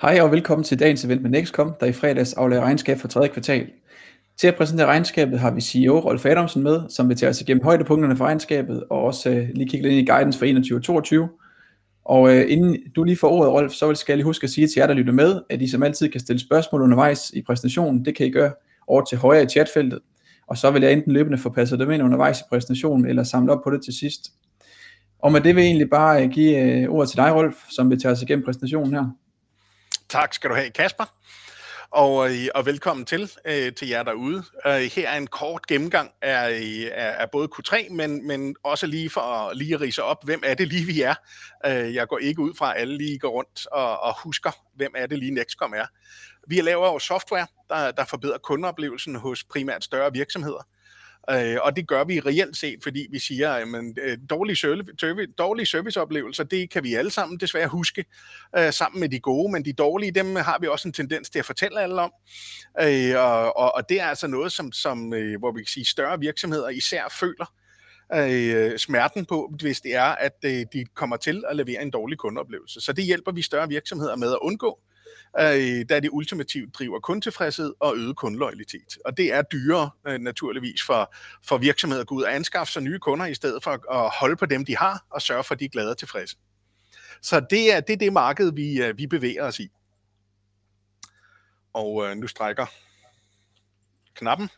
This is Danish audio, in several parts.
Hej og velkommen til dagens event med Nexcom, der i fredags aflægger regnskab for tredje kvartal. Til at præsentere regnskabet har vi CEO Rolf Adamsen med, som vil tage os igennem højdepunkterne for regnskabet, og også øh, lige kigge lidt ind i guidance for 21-22. Og øh, inden du lige får ordet, Rolf, så skal jeg lige huske at sige til jer, der lytter med, at I som altid kan stille spørgsmål undervejs i præsentationen. Det kan I gøre over til højre i chatfeltet, og så vil jeg enten løbende få passet dem ind undervejs i præsentationen, eller samle op på det til sidst. Og med det vil jeg egentlig bare øh, give øh, ordet til dig, Rolf, som vil tage os igennem præsentationen her. Tak skal du have, Kasper. Og, øh, og velkommen til øh, til jer derude. Øh, her er en kort gennemgang af, af, af både Q3, men, men også lige for at lige rise op, hvem er det lige vi er. Øh, jeg går ikke ud fra, at alle lige går rundt og, og husker, hvem er det lige Nextcom er. Vi laver jo software, der, der forbedrer kundeoplevelsen hos primært større virksomheder. Øh, og det gør vi reelt set, fordi vi siger, at øh, dårlige, service, dårlige serviceoplevelser, det kan vi alle sammen desværre huske øh, sammen med de gode, men de dårlige, dem har vi også en tendens til at fortælle alle om. Øh, og, og, og det er altså noget, som, som øh, hvor vi kan sige, større virksomheder især føler øh, smerten på, hvis det er, at øh, de kommer til at levere en dårlig kundeoplevelse. Så det hjælper vi større virksomheder med at undgå øh, da det ultimativt driver kundetilfredshed og øget kundeloyalitet. Og det er dyrere øh, naturligvis for, for virksomheder at gå ud og anskaffe sig nye kunder, i stedet for at holde på dem, de har, og sørge for, at de er glade og tilfredse. Så det er det, er det marked, vi, øh, vi bevæger os i. Og øh, nu strækker knappen.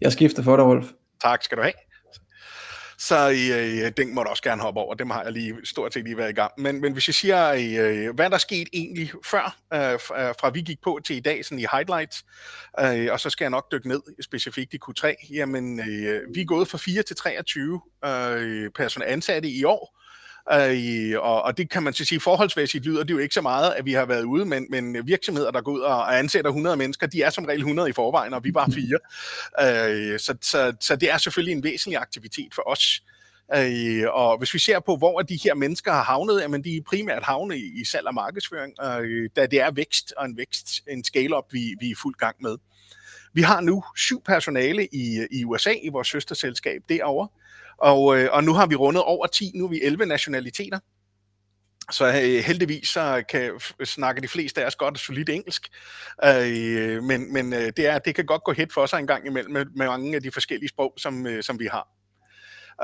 Jeg skifter for dig, Wolf. Tak skal du have så øh, øh, den må du også gerne hoppe over. Dem har jeg lige stort set lige været i gang. Men, men hvis jeg siger, øh, øh hvad der skete egentlig før, øh, øh, fra vi gik på til i dag, sådan i highlights, øh, og så skal jeg nok dykke ned specifikt i Q3, jamen øh, vi er gået fra 4 til 23 øh, personer ansatte i år, Øh, og, og det kan man så sige forholdsmæssigt lyder det jo ikke så meget, at vi har været ude, men, men virksomheder, der går ud og ansætter 100 mennesker, de er som regel 100 i forvejen, og vi var fire. Øh, så, så, så det er selvfølgelig en væsentlig aktivitet for os. Øh, og hvis vi ser på, hvor de her mennesker har havnet, jamen de er primært havnet i, i salg og markedsføring, øh, da det er vækst og en vækst, en scale-up, vi, vi er i fuld gang med. Vi har nu syv personale i, i USA, i vores søsterselskab derovre, og, øh, og nu har vi rundet over 10, nu er vi 11 nationaliteter. Så øh, heldigvis så kan snakke de fleste af os godt og solidt engelsk, øh, men, men øh, det, er, det kan godt gå hit for sig en gang imellem med, med mange af de forskellige sprog, som, øh, som vi har.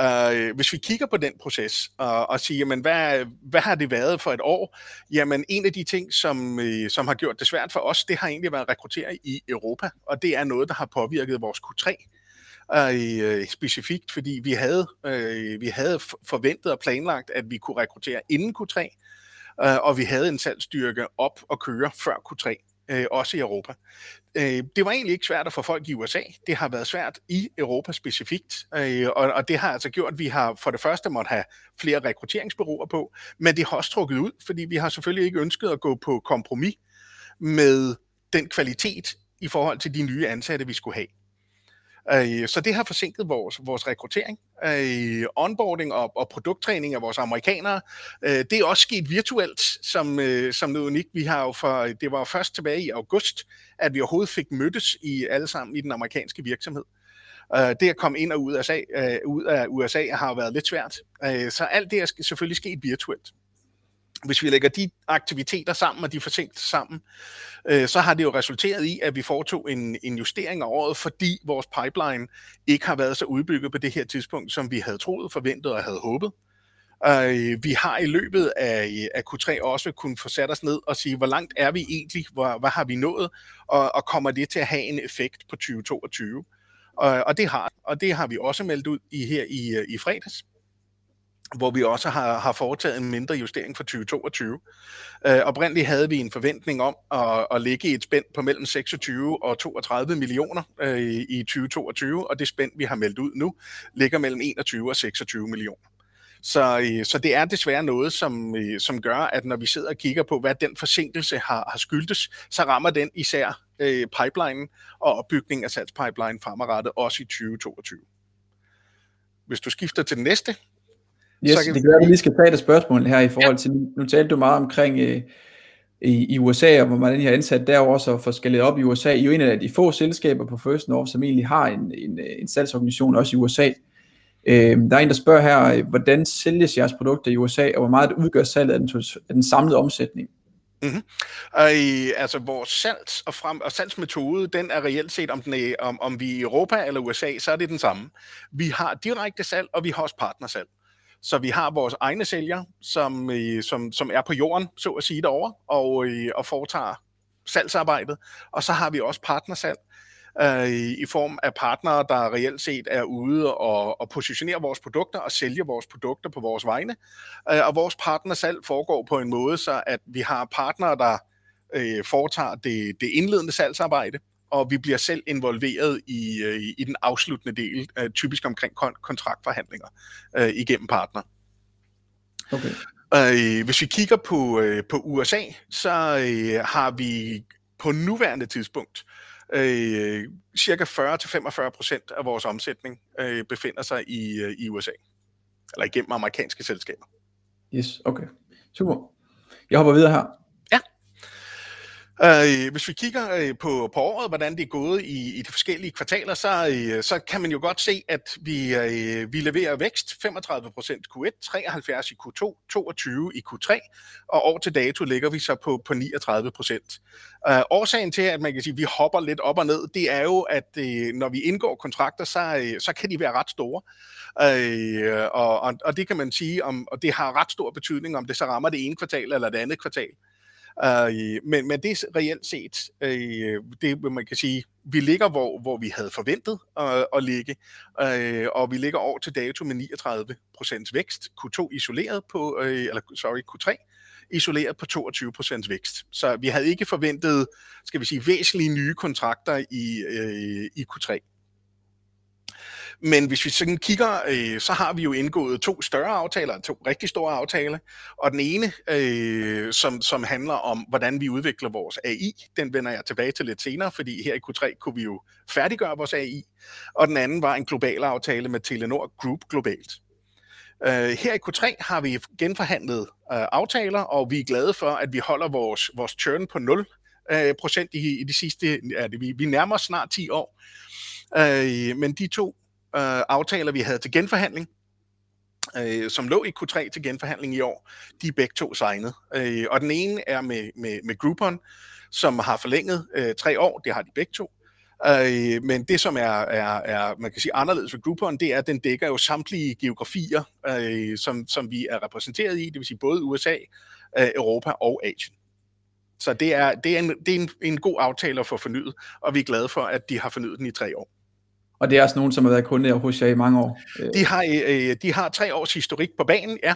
Uh, hvis vi kigger på den proces og, og siger, jamen, hvad, hvad har det været for et år? Jamen, en af de ting, som, øh, som har gjort det svært for os, det har egentlig været at rekruttere i Europa, og det er noget, der har påvirket vores Q3 øh, specifikt, fordi vi havde, øh, vi havde forventet og planlagt, at vi kunne rekruttere inden Q3, øh, og vi havde en salgsstyrke op og køre før Q3, øh, også i Europa. Øh, det var egentlig ikke svært at få folk i USA. Det har været svært i Europa specifikt, øh, og, og det har altså gjort, at vi har for det første måtte have flere rekrutteringsbureauer på, men det har også trukket ud, fordi vi har selvfølgelig ikke ønsket at gå på kompromis med den kvalitet i forhold til de nye ansatte, vi skulle have. Øh, så det har forsinket vores, vores rekruttering, øh, onboarding og, og produkttræning af vores amerikanere. Øh, det er også sket virtuelt, som, øh, som noget unikt. Vi har jo for, det var først tilbage i august, at vi overhovedet fik mødtes i alle sammen i den amerikanske virksomhed. Øh, det at komme ind og ud af USA, øh, ud af USA har været lidt svært. så alt det er selvfølgelig sket virtuelt hvis vi lægger de aktiviteter sammen og de forsinkelser sammen, øh, så har det jo resulteret i, at vi foretog en, en justering af året, fordi vores pipeline ikke har været så udbygget på det her tidspunkt, som vi havde troet, forventet og havde håbet. Øh, vi har i løbet af, af Q3 også kunnet få sat os ned og sige, hvor langt er vi egentlig, hvor, hvad har vi nået, og, og kommer det til at have en effekt på 2022? Og, og det har og det har vi også meldt ud i her i, øh, i fredags hvor vi også har, har foretaget en mindre justering for 2022. Øh, oprindeligt havde vi en forventning om at, at ligge i et spænd på mellem 26 og 32 millioner øh, i 2022, og det spænd, vi har meldt ud nu, ligger mellem 21 og 26 millioner. Så, øh, så det er desværre noget, som, øh, som gør, at når vi sidder og kigger på, hvad den forsinkelse har, har skyldtes, så rammer den især øh, pipelinen og opbygningen af salgspipeline fremadrettet også i 2022. Hvis du skifter til den næste, Yes, så kan... det gør, at vi lige skal tage et spørgsmål her i forhold til, nu talte du meget omkring øh, i, i USA, og hvor man har ansat derovre, så forskelligt op i USA. I er jo en af de få selskaber på First North, som egentlig har en, en, en salgsorganisation også i USA. Øh, der er en, der spørger her, hvordan sælges jeres produkter i USA, og hvor meget udgør salget af den, af den samlede omsætning? Mm-hmm. Øh, altså vores salgs- og, frem, og salgsmetode, den er reelt set, om, den er, om, om vi er i Europa eller USA, så er det den samme. Vi har direkte salg, og vi har også partnersalg. Så vi har vores egne sælgere, som, øh, som, som er på jorden, så at sige derovre, og, øh, og foretager salgsarbejdet. Og så har vi også partnersalg, øh, i form af partnere, der reelt set er ude og, og positionere vores produkter og sælge vores produkter på vores vegne. Øh, og vores partnersalg foregår på en måde, så at vi har partnere, der øh, foretager det, det indledende salgsarbejde, og vi bliver selv involveret i, øh, i den afsluttende del, øh, typisk omkring kon- kontraktforhandlinger øh, igennem partner. Okay. Øh, hvis vi kigger på, øh, på USA, så øh, har vi på nuværende tidspunkt øh, cirka 40-45 procent af vores omsætning øh, befinder sig i, øh, i USA, eller igennem amerikanske selskaber. Yes, okay. Super. Jeg hopper videre her. Øh, hvis vi kigger øh, på, på året, hvordan det er gået i, i de forskellige kvartaler, så, øh, så kan man jo godt se, at vi, øh, vi leverer vækst 35% Q1, 73 i Q2, 22 i Q3, og år til dato ligger vi så på, på 39%. Øh, årsagen til, at man kan sige, at vi hopper lidt op og ned, det er jo, at øh, når vi indgår kontrakter, så, så kan de være ret store. Øh, og, og, og det kan man sige, om, og det har ret stor betydning, om det så rammer det ene kvartal eller det andet kvartal. Øh, men, men det er reelt set, øh, øh, det man kan sige, vi ligger, hvor, hvor vi havde forventet uh, at ligge, og vi ligger år til dato med 39% vækst, Q2 isoleret på, eller sorry, Q3 isoleret på 22% vækst. Så vi havde ikke forventet, skal vi sige, væsentlige nye kontrakter i, i Q3. Men hvis vi sådan kigger, øh, så har vi jo indgået to større aftaler, to rigtig store aftaler. Og den ene, øh, som, som handler om, hvordan vi udvikler vores AI, den vender jeg tilbage til lidt senere, fordi her i Q3 kunne vi jo færdiggøre vores AI. Og den anden var en global aftale med Telenor Group globalt. Uh, her i Q3 har vi genforhandlet øh, aftaler, og vi er glade for, at vi holder vores, vores churn på 0 uh, øh, procent i, i de sidste, ja, vi, vi nærmer os snart 10 år. Øh, men de to øh, aftaler, vi havde til genforhandling, øh, som lå i Q3 til genforhandling i år, de er begge to signet. Øh, og den ene er med, med, med Groupon, som har forlænget øh, tre år, det har de begge to. Øh, men det, som er, er, er, man kan sige, anderledes ved Groupon, det er, at den dækker jo samtlige geografier, øh, som, som vi er repræsenteret i, det vil sige både USA, øh, Europa og Asien. Så det er, det er, en, det er en, en god aftale at få fornyet, og vi er glade for, at de har fornyet den i tre år. Og det er også nogen, som har været kunde hos jer i mange år. De har, øh, de har tre års historik på banen, ja.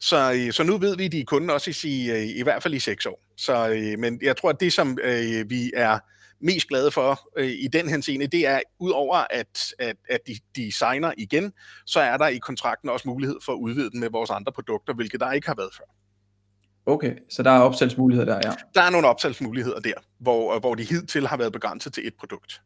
Så, øh, så nu ved vi, at de er kunde også i, øh, i hvert fald i seks år. Så, øh, men jeg tror, at det, som øh, vi er mest glade for øh, i den henseende, det er, udover at, at, at de, de signer igen, så er der i kontrakten også mulighed for at udvide den med vores andre produkter, hvilket der ikke har været før. Okay, så der er opsalgsmuligheder der, ja. Der er nogle opsalgsmuligheder der, hvor, hvor de hidtil har været begrænset til et produkt.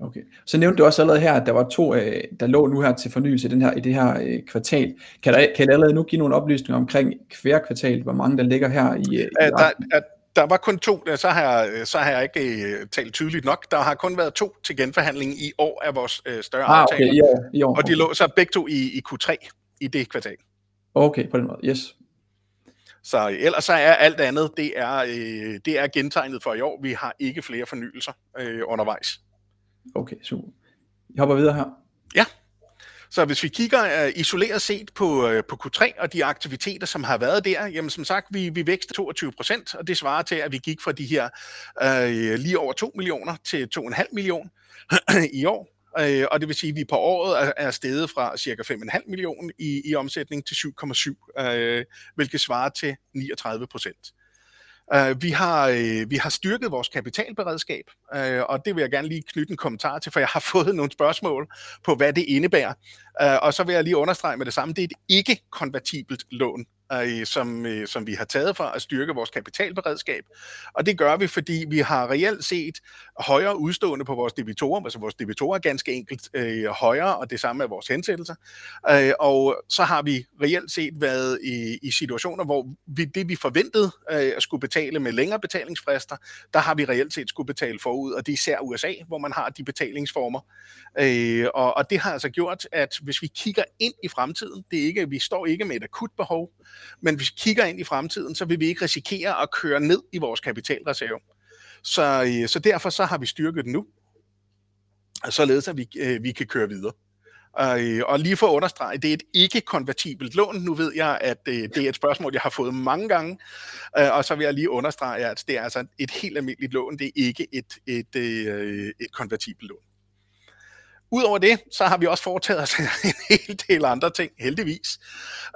Okay. Så nævnte du også allerede her, at der var to, øh, der lå nu her til fornyelse i, den her, i det her øh, kvartal. Kan, der, kan jeg allerede nu give nogle oplysninger omkring hver kvartal, hvor mange der ligger her i, øh, i der, der, der var kun to, så har, jeg, så har jeg ikke øh, talt tydeligt nok. Der har kun været to til genforhandling i år af vores øh, større ah, aftaler. Okay, i år, i år. Og de lå så begge to i, i Q3 i det kvartal. Okay, på den måde, yes. Så ellers så er alt andet, det er, øh, det er gentegnet for i år. Vi har ikke flere fornyelser øh, undervejs. Okay, super. Jeg hopper videre her. Ja. Så hvis vi kigger uh, isoleret set på, uh, på Q3 og de aktiviteter, som har været der, jamen som sagt, vi, vi vækste 22 procent, og det svarer til, at vi gik fra de her uh, lige over 2 millioner til 2,5 millioner i år. Uh, og det vil sige, at vi på året er, er steget fra cirka 5,5 millioner i, i omsætning til 7,7, uh, hvilket svarer til 39 procent. Uh, vi, har, uh, vi har styrket vores kapitalberedskab, øh, og det vil jeg gerne lige knytte en kommentar til, for jeg har fået nogle spørgsmål på, hvad det indebærer. Øh, og så vil jeg lige understrege med det samme, det er et ikke-konvertibelt lån øh, som, øh, som vi har taget for at styrke vores kapitalberedskab. Og det gør vi, fordi vi har reelt set højere udstående på vores debitorer, altså vores debitorer er ganske enkelt øh, højere, og det samme er vores hensættelser. Øh, og så har vi reelt set været i, i situationer, hvor vi, det vi forventede øh, at skulle betale med længere betalingsfrister, der har vi reelt set skulle betale for forud, og det er især USA, hvor man har de betalingsformer. Øh, og, og det har altså gjort, at hvis vi kigger ind i fremtiden, det er ikke, vi står ikke med et akut behov, Men hvis vi kigger ind i fremtiden, så vil vi ikke risikere at køre ned i vores kapitalreserve. Så, øh, så derfor så har vi styrket den nu, således at vi, øh, vi kan køre videre. Og, og lige for at understrege, det er et ikke-konvertibelt lån. Nu ved jeg, at øh, det er et spørgsmål, jeg har fået mange gange, øh, og så vil jeg lige understrege, at det er altså et helt almindeligt lån. Det er ikke et, et, et, et konvertibelt lån. Udover det, så har vi også foretaget os en hel del andre ting, heldigvis.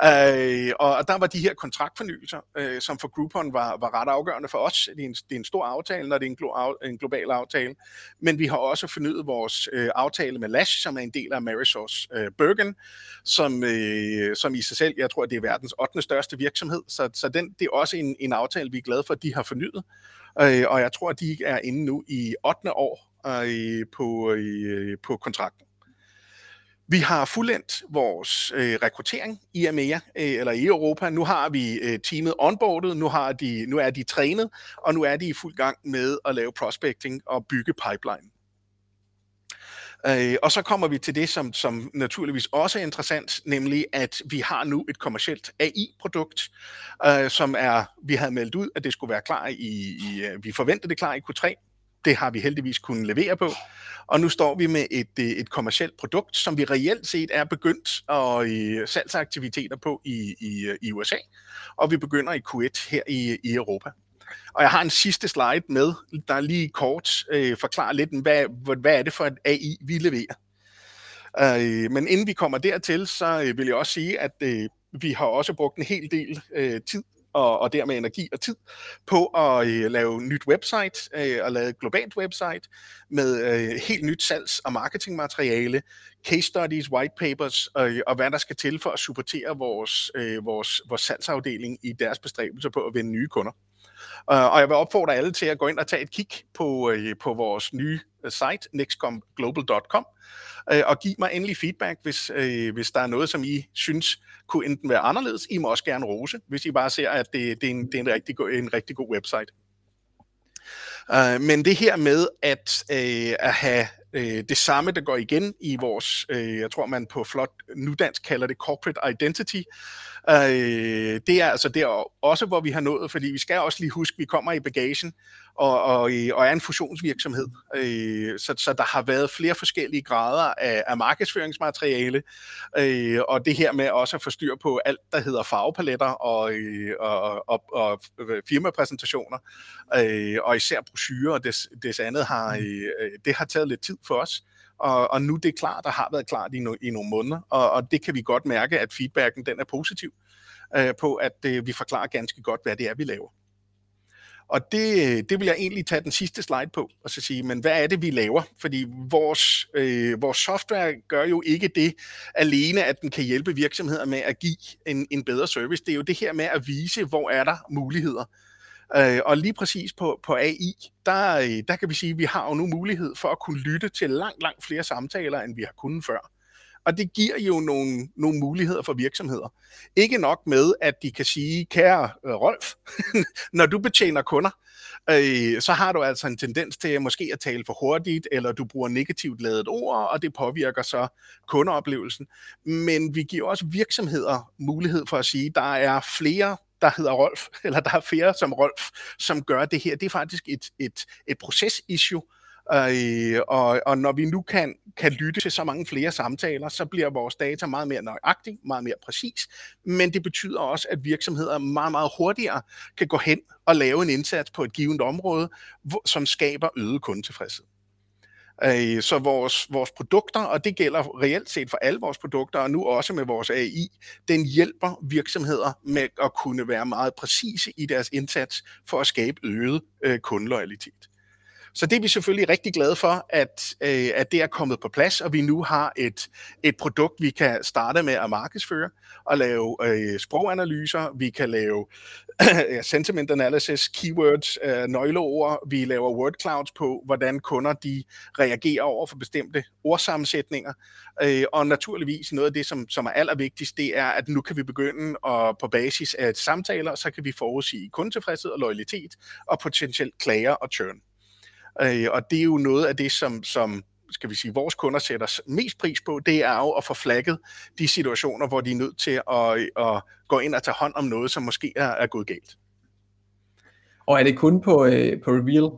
Øh, og der var de her kontraktfornyelser, øh, som for Groupon var, var ret afgørende for os. Det er, en, det er en stor aftale, når det er en, glo- en global aftale. Men vi har også fornyet vores øh, aftale med Lash, som er en del af Marisource øh, Bergen, som, øh, som i sig selv, jeg tror, det er verdens 8. største virksomhed. Så, så den, det er også en, en aftale, vi er glade for, at de har fornyet. Øh, og jeg tror, at de er inde nu i 8. år øh, på, øh, øh, på kontrakten. Vi har fuldendt vores øh, rekruttering i EMEA, øh, eller i Europa. Nu har vi øh, teamet onboardet, nu, har de, nu er de trænet, og nu er de i fuld gang med at lave prospecting og bygge pipeline. Øh, og så kommer vi til det, som, som naturligvis også er interessant, nemlig at vi har nu et kommercielt AI-produkt, øh, som er, vi havde meldt ud, at det skulle være klar i, i øh, vi forventede det klar i Q3, det har vi heldigvis kunnet levere på. Og nu står vi med et, øh, et kommercielt produkt, som vi reelt set er begyndt at øh, salgsaktiviteter på i, i, øh, i USA, og vi begynder i Q1 her i, i Europa. Og jeg har en sidste slide med, der lige kort øh, forklarer lidt, hvad, hvad er det for et AI, vi leverer. Øh, men inden vi kommer dertil, så øh, vil jeg også sige, at øh, vi har også brugt en hel del øh, tid og, og dermed energi og tid på at øh, lave nyt website øh, og lave et globalt website med øh, helt nyt salgs- og marketingmateriale, case studies, white papers øh, og hvad der skal til for at supportere vores, øh, vores, vores salgsafdeling i deres bestræbelser på at vinde nye kunder. Øh, og jeg vil opfordre alle til at gå ind og tage et kig på, øh, på vores nye øh, site, nextcomglobal.com, og give mig endelig feedback, hvis, hvis der er noget, som I synes kunne enten være anderledes. I må også gerne rose, hvis I bare ser, at det, det, er, en, det er en, rigtig, en rigtig god website. Uh, men det her med at, uh, at have uh, det samme, der går igen i vores, uh, jeg tror man på flot nudansk kalder det corporate identity, Øh, det er altså der også, hvor vi har nået, fordi vi skal også lige huske, at vi kommer i bagagen og, og, og er en fusionsvirksomhed. Øh, så, så der har været flere forskellige grader af, af markedsføringsmateriale, øh, og det her med også at få styr på alt, der hedder farvepaletter og, øh, og, og, og firmapræsentationer, øh, og især brochurer og des, des andet har, mm. øh, det har taget lidt tid for os og, og nu det er klart, der har været klart i, no, i nogle måneder, og, og det kan vi godt mærke, at feedbacken den er positiv øh, på, at øh, vi forklarer ganske godt, hvad det er, vi laver. Og det, øh, det vil jeg egentlig tage den sidste slide på, og så sige, men hvad er det, vi laver? Fordi vores, øh, vores software gør jo ikke det alene, at den kan hjælpe virksomheder med at give en, en bedre service. Det er jo det her med at vise, hvor er der muligheder. Øh, og lige præcis på, på AI, der, øh, der kan vi sige, at vi har jo nu mulighed for at kunne lytte til langt, langt flere samtaler, end vi har kunnet før. Og det giver jo nogle, nogle muligheder for virksomheder. Ikke nok med, at de kan sige, kære øh, Rolf, når du betjener kunder, øh, så har du altså en tendens til måske at tale for hurtigt, eller du bruger negativt lavet ord, og det påvirker så kundeoplevelsen. Men vi giver også virksomheder mulighed for at sige, der er flere der hedder Rolf, eller der er flere som Rolf, som gør det her. Det er faktisk et, et, et proces-issue, Øh, og, og når vi nu kan, kan lytte til så mange flere samtaler, så bliver vores data meget mere nøjagtig, meget mere præcis, men det betyder også, at virksomheder meget, meget hurtigere kan gå hen og lave en indsats på et givet område, hvor, som skaber øget kundetilfredshed. Øh, så vores, vores produkter, og det gælder reelt set for alle vores produkter, og nu også med vores AI, den hjælper virksomheder med at kunne være meget præcise i deres indsats for at skabe øget øh, kundeloyalitet. Så det er vi selvfølgelig rigtig glade for, at, øh, at det er kommet på plads, og vi nu har et, et produkt, vi kan starte med at markedsføre og lave øh, sproganalyser, vi kan lave sentiment analysis, keywords, øh, nøgleord, vi laver word clouds på, hvordan kunder de reagerer over for bestemte ordsammensætninger, øh, og naturligvis noget af det, som, som er allervigtigst, det er, at nu kan vi begynde at på basis af samtaler, så kan vi forudsige kundetilfredshed og loyalitet, og potentielt klager og churn. Øh, og det er jo noget af det, som, som, skal vi sige, vores kunder sætter mest pris på, det er jo at få flagget de situationer, hvor de er nødt til at, at gå ind og tage hånd om noget, som måske er, er gået galt. Og er det kun på, øh, på Reveal,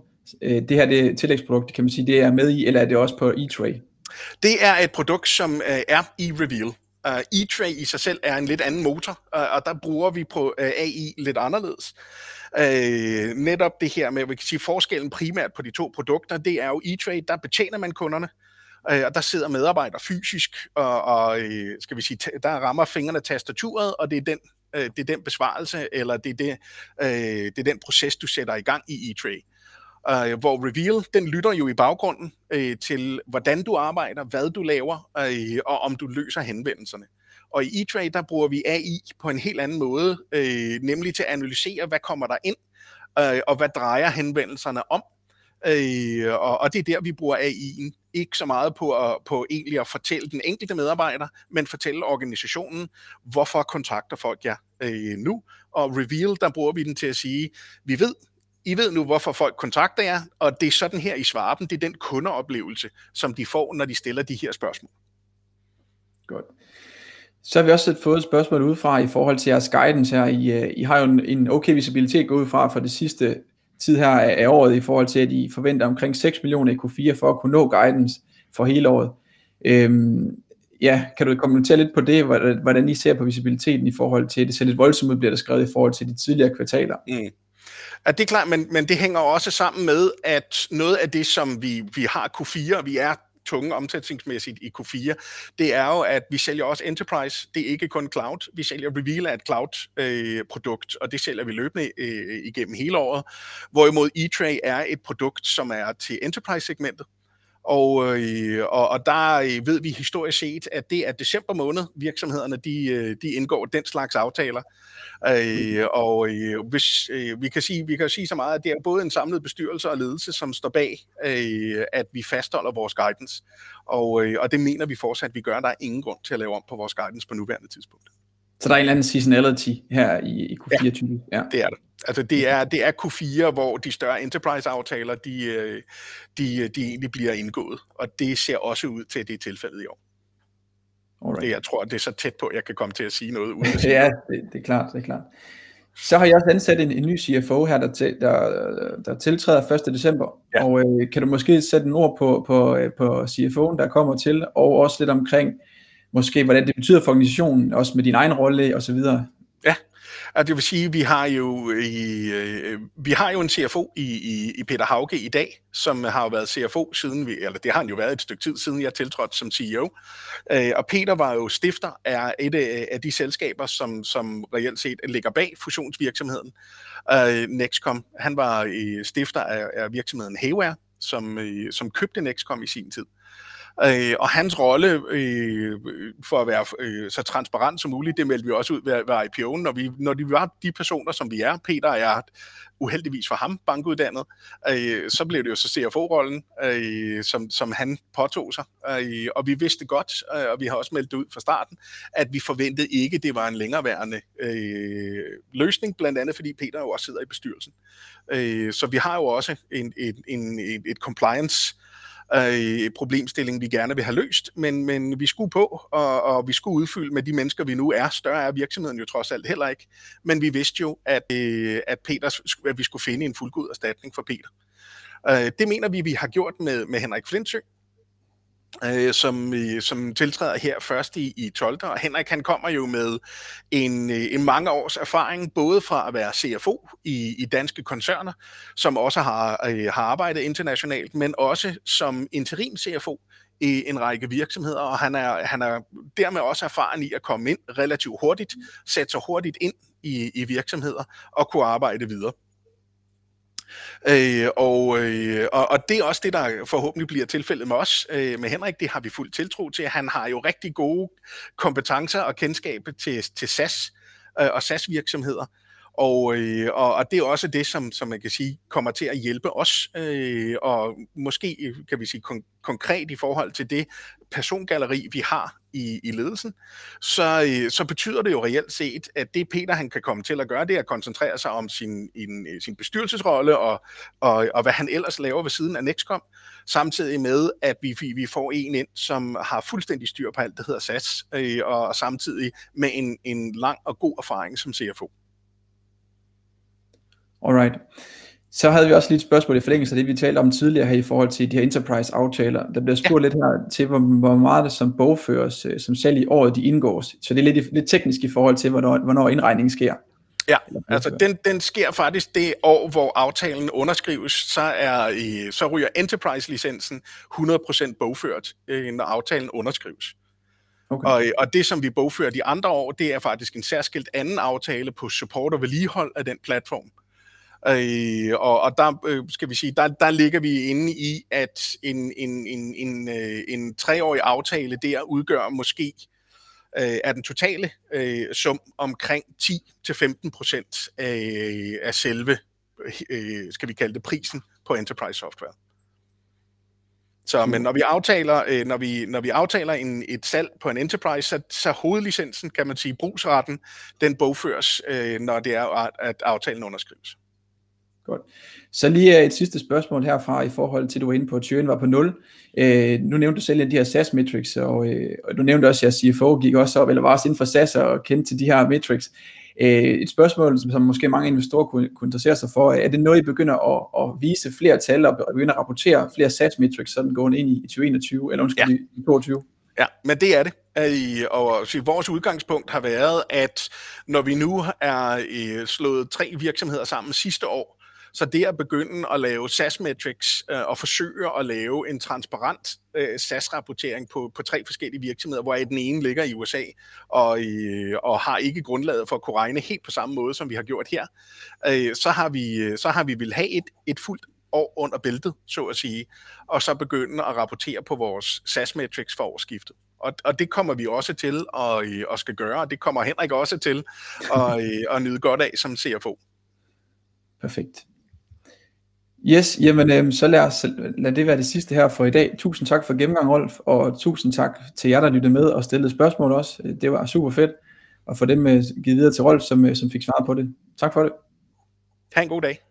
øh, det her det tillægsprodukt, kan man sige, det er med i, eller er det også på eTray? Det er et produkt, som øh, er i Reveal. Uh, eTray i sig selv er en lidt anden motor, uh, og der bruger vi på øh, uh, AI lidt anderledes. Uh, netop det her med, vi kan sige, forskellen primært på de to produkter, det er jo E-Tray, der betjener man kunderne, uh, og der sidder medarbejdere fysisk, og, og skal vi sige, der rammer fingrene tastaturet, og det er den, uh, det er den besvarelse, eller det er, det, uh, det er den proces, du sætter i gang i e-trade øh, hvor Reveal, den lytter jo i baggrunden øh, til, hvordan du arbejder, hvad du laver, øh, og om du løser henvendelserne. Og i eTrade, der bruger vi AI på en helt anden måde, øh, nemlig til at analysere, hvad kommer der ind, øh, og hvad drejer henvendelserne om. Øh, og, og det er der, vi bruger AI'en. Ikke så meget på, at, på egentlig at fortælle den enkelte medarbejder, men fortælle organisationen, hvorfor kontakter folk jer øh, nu. Og Reveal, der bruger vi den til at sige, vi ved, i ved nu, hvorfor folk kontakter jer, og det er sådan her, I svarer dem. Det er den kundeoplevelse, som de får, når de stiller de her spørgsmål. Godt. Så har vi også fået et spørgsmål udefra i forhold til jeres guidance her. I, øh, I har jo en, en okay visibilitet gået ud fra for det sidste tid her af året i forhold til, at I forventer omkring 6 millioner i Q4 for at kunne nå guidance for hele året. Øhm, ja, kan du kommentere lidt på det, hvordan I ser på visibiliteten i forhold til, det ser lidt voldsomt ud, bliver der skrevet i forhold til de tidligere kvartaler. Mm. Ja, det er klart, men, men det hænger også sammen med, at noget af det, som vi, vi har Q4, vi er tunge omsætningsmæssigt i Q4, det er jo, at vi sælger også Enterprise. Det er ikke kun cloud. Vi sælger Reveal af et cloud-produkt, øh, og det sælger vi løbende øh, igennem hele året. Hvorimod E-Tray er et produkt, som er til Enterprise-segmentet. Og, øh, og, og der øh, ved vi historisk set, at det er december måned, virksomhederne de, øh, de indgår den slags aftaler. Øh, og øh, hvis, øh, vi, kan sige, vi kan sige så meget, at det er både en samlet bestyrelse og ledelse, som står bag, øh, at vi fastholder vores guidance. Og, øh, og det mener vi fortsat, at vi gør. Der er ingen grund til at lave om på vores guidance på nuværende tidspunkt. Så der er en eller anden seasonality her i, i Q24? Ja, ja, det er det. Altså det er, det er Q4, hvor de større enterprise-aftaler, de, øh, de, de egentlig bliver indgået. Og det ser også ud til, at det er tilfældet i år. Alright. Det, jeg tror, det er så tæt på, at jeg kan komme til at sige noget. Uden at sige ja, det, det er klart, det er klart. Så har jeg også ansat en, en ny CFO her, der, til, der, der tiltræder 1. december. Ja. Og øh, kan du måske sætte en ord på, på, øh, på CFO'en, der kommer til, og også lidt omkring, måske hvordan det betyder for organisationen, også med din egen rolle og så videre. Ja, og det vil sige, vi har jo, øh, i, øh, vi har jo en CFO i, i, i Peter Hauge i dag, som har været CFO siden vi, eller det har han jo været et stykke tid siden jeg tiltrådte som CEO. Øh, og Peter var jo stifter af et af de selskaber, som, som reelt set ligger bag fusionsvirksomheden Nexcom. Han var stifter af, af virksomheden Hayware, som, som købte Nexcom i sin tid. Øh, og hans rolle, øh, for at være øh, så transparent som muligt, det meldte vi også ud ved, ved IPO'en, når vi, når de var de personer, som vi er. Peter er uheldigvis for ham bankuddannet, øh, så blev det jo så CFO-rollen, øh, som, som han påtog sig. Øh, og vi vidste godt, øh, og vi har også meldt det ud fra starten, at vi forventede ikke, at det var en længereværende øh, løsning, blandt andet fordi Peter jo også sidder i bestyrelsen. Øh, så vi har jo også en, en, en, et compliance øh, problemstilling, vi gerne vil have løst, men, men vi skulle på, og, og vi skulle udfylde med de mennesker, vi nu er. Større er virksomheden jo trods alt heller ikke, men vi vidste jo, at, øh, at, Peters, at vi skulle finde en fuldgod erstatning for Peter. Øh, det mener vi, vi har gjort med, med Henrik Flintsø, øh, som, øh, som tiltræder her først i, i 12. Og Henrik han kommer jo med en, øh, en mange års erfaring, både fra at være CFO i, i danske koncerner, som også har, øh, har arbejdet internationalt, men også som interim CFO i en række virksomheder, og han er, han er dermed også erfaren i at komme ind relativt hurtigt, sætte sig hurtigt ind i, i virksomheder og kunne arbejde videre. Øh, og, øh, og, og det er også det, der forhåbentlig bliver tilfældet med os. Øh, med Henrik, det har vi fuld tiltro til. Han har jo rigtig gode kompetencer og kendskab til, til SAS øh, og SAS-virksomheder. Og, øh, og, og det er også det, som, som man kan sige, kommer til at hjælpe os, øh, og måske kan vi sige kon- konkret i forhold til det persongalleri, vi har i, i ledelsen, så, øh, så betyder det jo reelt set, at det Peter han kan komme til at gøre, det er at koncentrere sig om sin, en, øh, sin bestyrelsesrolle og, og, og hvad han ellers laver ved siden af Nexcom, samtidig med, at vi, vi får en ind, som har fuldstændig styr på alt, det hedder SAS, øh, og samtidig med en, en lang og god erfaring som CFO. Alright. Så havde vi også lige et spørgsmål i forlængelse af det, vi talte om tidligere her i forhold til de her enterprise-aftaler. Der bliver spurgt ja. lidt her til, hvor, hvor meget det som bogføres, øh, som selv i året de indgås. Så det er lidt, lidt teknisk i forhold til, hvornår, hvornår indregningen sker. Ja, altså den, den sker faktisk det år, hvor aftalen underskrives, så, er, i, så ryger enterprise-licensen 100% bogført, øh, når aftalen underskrives. Okay. Og, og det, som vi bogfører de andre år, det er faktisk en særskilt anden aftale på support og vedligehold af den platform. Øh, og, og der øh, skal vi sige, der, der ligger vi inde i, at en, en, en, en, øh, en treårig aftale der udgør måske øh, af den totale øh, sum omkring 10-15 procent af, af selve, øh, skal vi kalde det, prisen på enterprise software. Så, men når vi aftaler, øh, når vi, når vi aftaler en, et salg på en enterprise, så, så hovedlicensen, kan man sige, brugsretten, den bogføres, øh, når det er, at aftalen underskrives. Godt. Så lige et sidste spørgsmål herfra i forhold til, at du var inde på, at churn var på 0. Øh, nu nævnte du selv de her SaaS metrics, og, øh, og du nævnte også, at CFO gik også op, eller var også inden for SaaS og kendte til de her metrics. Øh, et spørgsmål, som, som måske mange investorer kunne, kunne interessere sig for, er det noget, I begynder at, at vise flere tal og begynder at rapportere flere SaaS metrics, sådan gående ind i 2021, eller undskyld, ja. i 2022? Ja, men det er det. Og vores udgangspunkt har været, at når vi nu er slået tre virksomheder sammen sidste år, så det at begynde at lave SAS metrics øh, og forsøge at lave en transparent øh, SAS-rapportering på, på tre forskellige virksomheder, hvor den ene ligger i USA og, øh, og har ikke grundlaget for at kunne regne helt på samme måde, som vi har gjort her, øh, så har vi så har vi vil have et, et fuldt år under bæltet, så at sige, og så begynde at rapportere på vores SAS-metrics for årsskiftet. Og, og det kommer vi også til at, øh, at skal gøre, og det kommer Henrik også til at, øh, at nyde godt af som CFO. Perfekt. Yes, jamen øh, så lad, os, lad det være det sidste her for i dag. Tusind tak for gennemgang, Rolf, og tusind tak til jer, der lyttede med og stillede spørgsmål også. Øh, det var super fedt at få dem øh, givet videre til Rolf, som, øh, som fik svaret på det. Tak for det. Ha' en god dag.